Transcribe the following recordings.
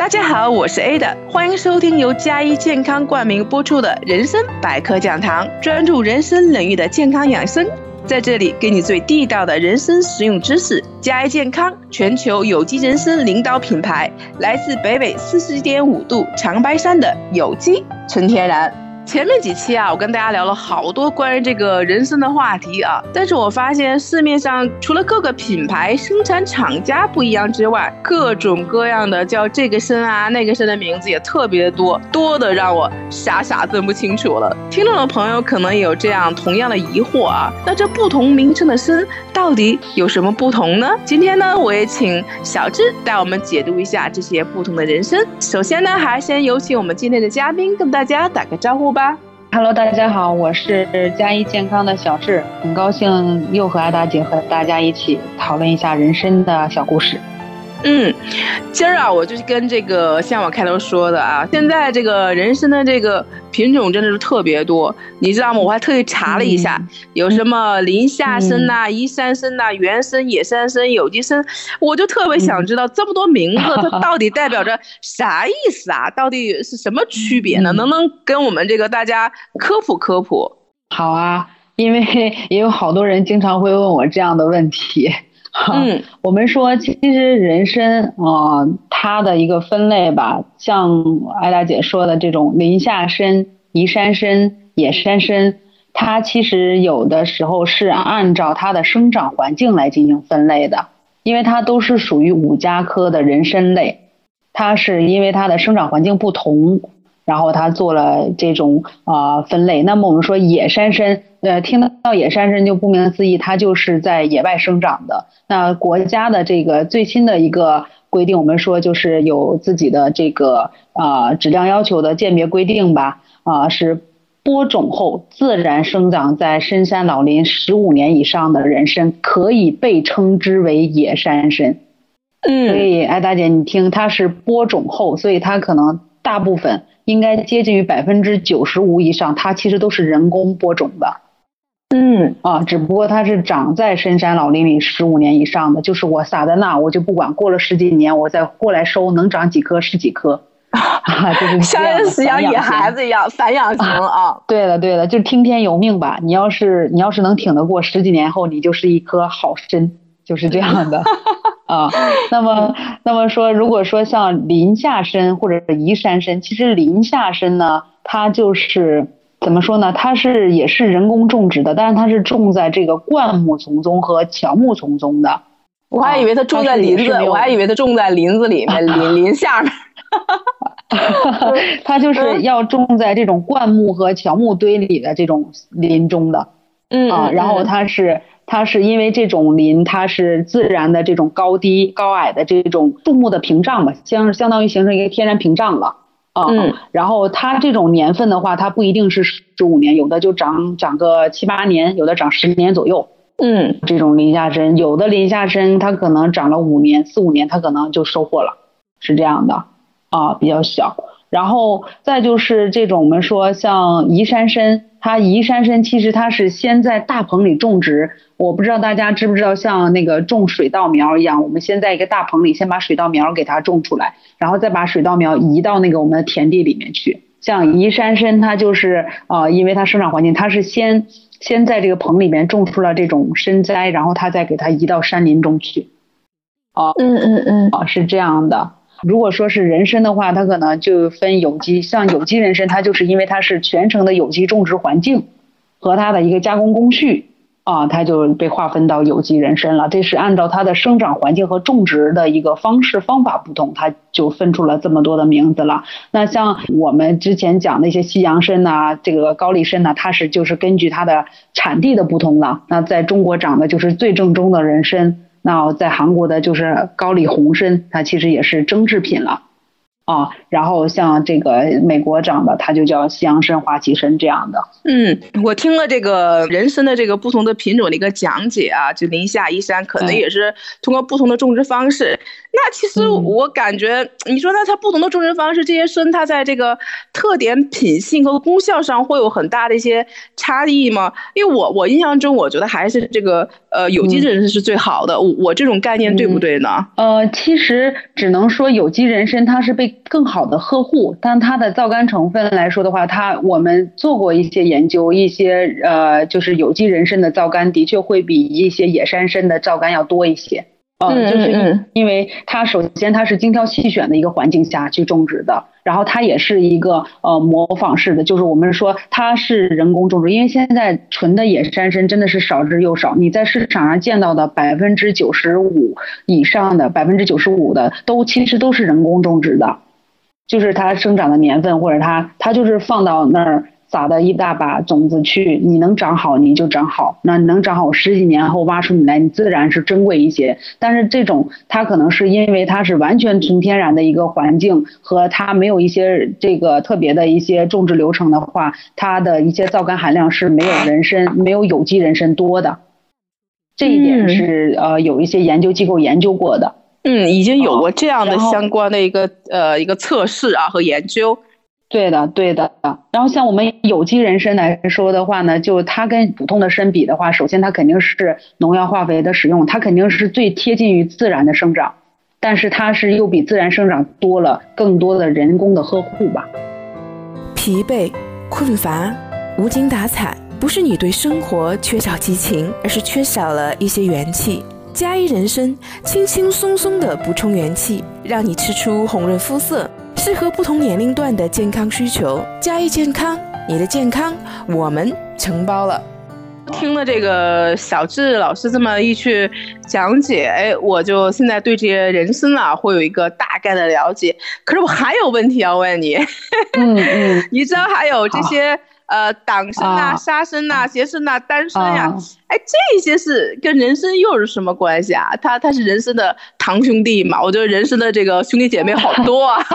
大家好，我是 Ada，欢迎收听由加一健康冠名播出的人生百科讲堂，专注人生领域的健康养生，在这里给你最地道的人生实用知识。加一健康，全球有机人参领导品牌，来自北纬四十点五度长白山的有机纯天然。前面几期啊，我跟大家聊了好多关于这个人参的话题啊，但是我发现市面上除了各个品牌生产厂家不一样之外，各种各样的叫这个参啊那个参的名字也特别的多，多的让我傻傻分不清楚了。听众的朋友可能有这样同样的疑惑啊，那这不同名称的参到底有什么不同呢？今天呢，我也请小智带我们解读一下这些不同的人参。首先呢，还是先有请我们今天的嘉宾跟大家打个招呼吧。Hello，大家好，我是嘉一健康的小智，很高兴又和艾达姐和大家一起讨论一下人生的小故事。嗯，今儿啊，我就是跟这个像我开头说的啊，现在这个人参的这个品种真的是特别多，你知道吗？我还特意查了一下，有什么林下参呐、宜山参呐、原参、野山参、有机参，我就特别想知道这么多名字，它到底代表着啥意思啊？到底是什么区别呢？能不能跟我们这个大家科普科普？好啊，因为也有好多人经常会问我这样的问题。嗯，我们说，其实人参啊，它的一个分类吧，像艾大姐说的这种林下参、移山参、野山参，它其实有的时候是按照它的生长环境来进行分类的，因为它都是属于五加科的人参类，它是因为它的生长环境不同。然后它做了这种啊分类。那么我们说野山参，呃，听到野山参就顾名思义，它就是在野外生长的。那国家的这个最新的一个规定，我们说就是有自己的这个啊质量要求的鉴别规定吧，啊是播种后自然生长在深山老林十五年以上的人参，可以被称之为野山参。嗯，所以艾大姐，你听，它是播种后，所以它可能大部分。应该接近于百分之九十五以上，它其实都是人工播种的。嗯啊，只不过它是长在深山老林里十五年以上的，就是我撒在那，我就不管过了十几年，我再过来收，能长几棵是几棵。啊，就是像养野孩子一样散养型啊。对了对了，就听天由命吧。你要是你要是能挺得过十几年后，你就是一棵好参，就是这样的。啊，那么，那么说，如果说像林下参或者是移山参，其实林下参呢，它就是怎么说呢？它是也是人工种植的，但是它是种在这个灌木丛中和乔木丛中的。我还以为它种在林子，我还以为它种在林子里面，林 林下面。它就是要种在这种灌木和乔木堆里的这种林中的。嗯啊，然后它是。它是因为这种林，它是自然的这种高低高矮的这种树木的屏障吧，相相当于形成一个天然屏障了啊。嗯。然后它这种年份的话，它不一定是十五年，有的就长长个七八年，有的长十年左右。嗯。这种林下参，有的林下参它可能长了五年、四五年，它可能就收获了，是这样的啊，比较小。然后再就是这种我们说像移山参，它移山参其实它是先在大棚里种植。我不知道大家知不知道，像那个种水稻苗一样，我们先在一个大棚里先把水稻苗给它种出来，然后再把水稻苗移到那个我们的田地里面去。像移山参，它就是啊，因为它生长环境，它是先先在这个棚里面种出了这种参栽，然后它再给它移到山林中去。哦，嗯嗯嗯，啊，是这样的。如果说是人参的话，它可能就分有机，像有机人参，它就是因为它是全程的有机种植环境和它的一个加工工序。啊，它就被划分到有机人参了。这是按照它的生长环境和种植的一个方式方法不同，它就分出了这么多的名字了。那像我们之前讲那些西洋参呐，这个高丽参呐，它是就是根据它的产地的不同了。那在中国长的就是最正宗的人参，那在韩国的就是高丽红参，它其实也是蒸制品了。啊，然后像这个美国长的，它就叫西洋参、花旗参这样的。嗯，我听了这个人参的这个不同的品种的一个讲解啊，就宁夏一山可能也是通过不同的种植方式。那其实我感觉，你说那它不同的种植方式，这些参它在这个特点、品性和功效上会有很大的一些差异吗？因为我我印象中，我觉得还是这个呃有机人参是最好的。我我这种概念对不对呢？呃，其实只能说有机人参它是被会更好的呵护。但它的皂苷成分来说的话，它我们做过一些研究，一些呃就是有机人参的皂苷的确会比一些野山参的皂苷要多一些。嗯，就是因为它首先它是精挑细选的一个环境下去种植的，然后它也是一个呃模仿式的，就是我们说它是人工种植，因为现在纯的野山参真的是少之又少，你在市场上见到的百分之九十五以上的百分之九十五的都其实都是人工种植的，就是它生长的年份或者它它就是放到那儿。撒的一大把种子去，你能长好你就长好，那能长好十几年后挖出你来，你自然是珍贵一些。但是这种它可能是因为它是完全纯天然的一个环境，和它没有一些这个特别的一些种植流程的话，它的一些皂苷含量是没有人参没有有机人参多的。这一点是呃有一些研究机构研究过的。嗯，已经有过这样的相关的一个呃一个测试啊和研究。对的，对的。然后像我们有机人参来说的话呢，就它跟普通的参比的话，首先它肯定是农药化肥的使用，它肯定是最贴近于自然的生长，但是它是又比自然生长多了更多的人工的呵护吧。疲惫、困乏、无精打采，不是你对生活缺少激情，而是缺少了一些元气。加一人参，轻轻松松的补充元气，让你吃出红润肤色。适合不同年龄段的健康需求，加一健康，你的健康我们承包了。听了这个小智老师这么一去讲解，哎，我就现在对这些人参啊会有一个大概的了解。可是我还有问题要问你，嗯嗯，你知道还有这些？呃，党参呐、沙参呐、节参呐、丹参呀，哎，这些是跟人参又是什么关系啊？它它是人参的堂兄弟嘛？我觉得人参的这个兄弟姐妹好多啊。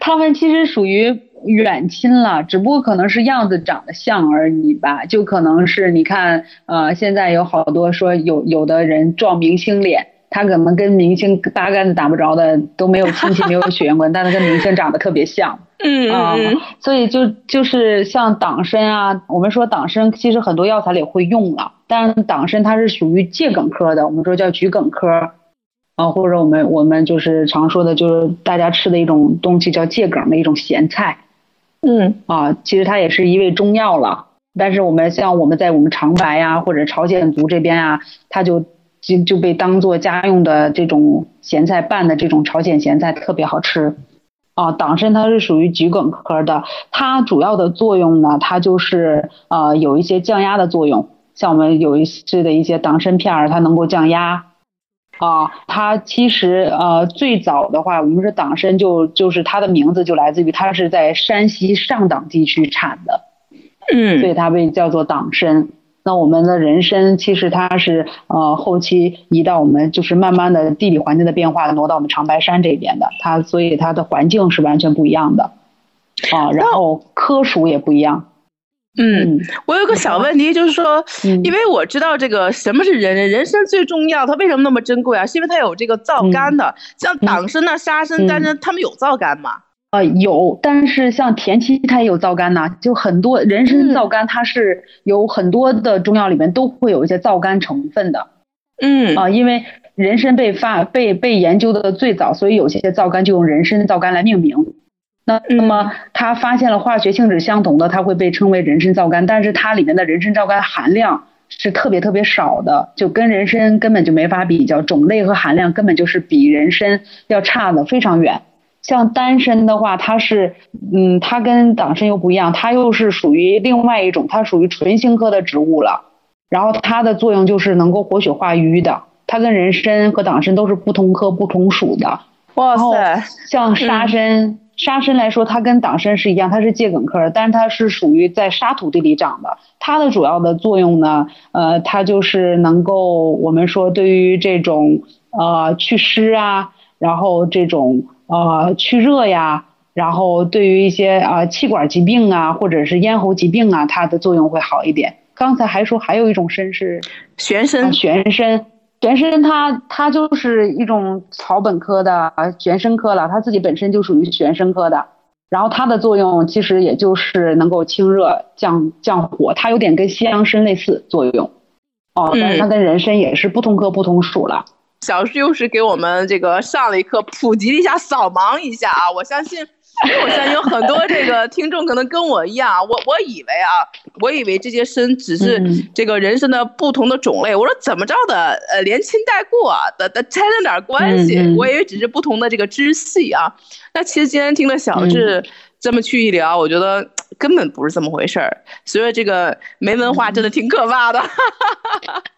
他们其实属于远亲了，只不过可能是样子长得像而已吧。就可能是你看，呃，现在有好多说有有的人撞明星脸，他可能跟明星八竿子打不着的，都没有亲戚，没有血缘关系，但他跟明星长得特别像。嗯啊，所以就就是像党参啊，我们说党参其实很多药材里会用了，但是党参它是属于桔梗科的，我们说叫桔梗科，啊，或者我们我们就是常说的，就是大家吃的一种东西叫桔梗的一种咸菜，嗯啊，其实它也是一味中药了，但是我们像我们在我们长白呀或者朝鲜族这边啊，它就就就被当做家用的这种咸菜拌的这种朝鲜咸菜特别好吃。啊，党参它是属于桔梗科的，它主要的作用呢，它就是呃有一些降压的作用，像我们有一些的一些党参片儿，它能够降压。啊，它其实呃最早的话，我们说党参就就是它的名字就来自于它是在山西上党地区产的，嗯，所以它被叫做党参。那我们的人参其实它是呃后期移到我们就是慢慢的地理环境的变化挪到我们长白山这边的，它所以它的环境是完全不一样的啊，然后科属也不一样。嗯，我有个小问题，就是说，因为我知道这个什么是人参，人参最重要，它为什么那么珍贵啊？是因为它有这个皂苷的，像党参呐、沙参、丹参，它们有皂苷吗？啊，有，但是像田七它也有皂苷呐，就很多人参皂苷，它是有很多的中药里面都会有一些皂苷成分的。嗯啊，因为人参被发被被研究的最早，所以有些皂苷就用人参皂苷来命名。那那么它发现了化学性质相同的，它会被称为人参皂苷，但是它里面的人参皂苷含量是特别特别少的，就跟人参根本就没法比较，种类和含量根本就是比人参要差的非常远。像丹参的话，它是，嗯，它跟党参又不一样，它又是属于另外一种，它属于唇形科的植物了。然后它的作用就是能够活血化瘀的，它跟人参和党参都是不同科不同属的。哇塞！像沙参，沙参来说，它跟党参是一样，它是桔梗科，但是它是属于在沙土地里长的。它的主要的作用呢，呃，它就是能够我们说对于这种呃祛湿啊，然后这种。呃，去热呀，然后对于一些啊气管疾病啊，或者是咽喉疾病啊，它的作用会好一点。刚才还说还有一种参是玄参，玄参，玄参它它就是一种草本科的玄参科了，它自己本身就属于玄参科的。然后它的作用其实也就是能够清热降降火，它有点跟西洋参类似作用。哦，但是它跟人参也是不同科不同属了。小师又是给我们这个上了一课，普及了一下，扫盲一下啊！我相信，因为我相信有很多这个听众可能跟我一样，我我以为啊，我以为这些参只是这个人参的不同的种类。我说怎么着的，呃，连亲带故啊，的的沾了点关系。我以为只是不同的这个支系啊。那其实今天听了小智这么去一聊，我觉得 根本不是这么回事儿。所以这个没文化真的挺可怕的。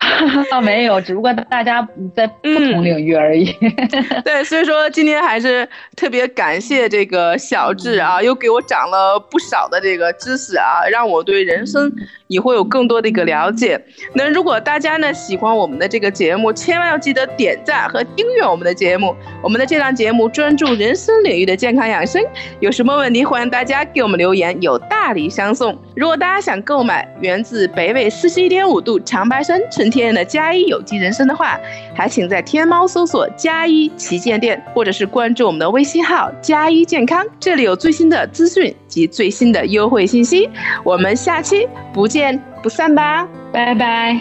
倒没有，只不过大家在不同领域而已。对，所以说今天还是特别感谢这个小智啊，又给我涨了不少的这个知识啊，让我对人生也会有更多的一个了解。那如果大家呢喜欢我们的这个节目，千万要记得点赞和订阅我们的节目。我们的这档节目专注人生领域的健康养生，有什么问题欢迎大家给我们留言，有大礼相送。如果大家想购买源自北纬四十一点五度长白山纯天然的加一有机人参的话，还请在天猫搜索加一旗舰店，或者是关注我们的微信号加一健康，这里有最新的资讯及最新的优惠信息。我们下期不见不散吧，拜拜。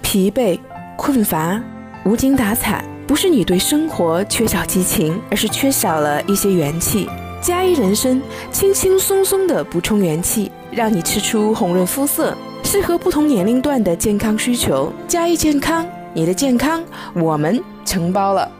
疲惫、困乏、无精打采，不是你对生活缺少激情，而是缺少了一些元气。加一人参轻轻松松的补充元气，让你吃出红润肤色。适合不同年龄段的健康需求，加一健康，你的健康我们承包了。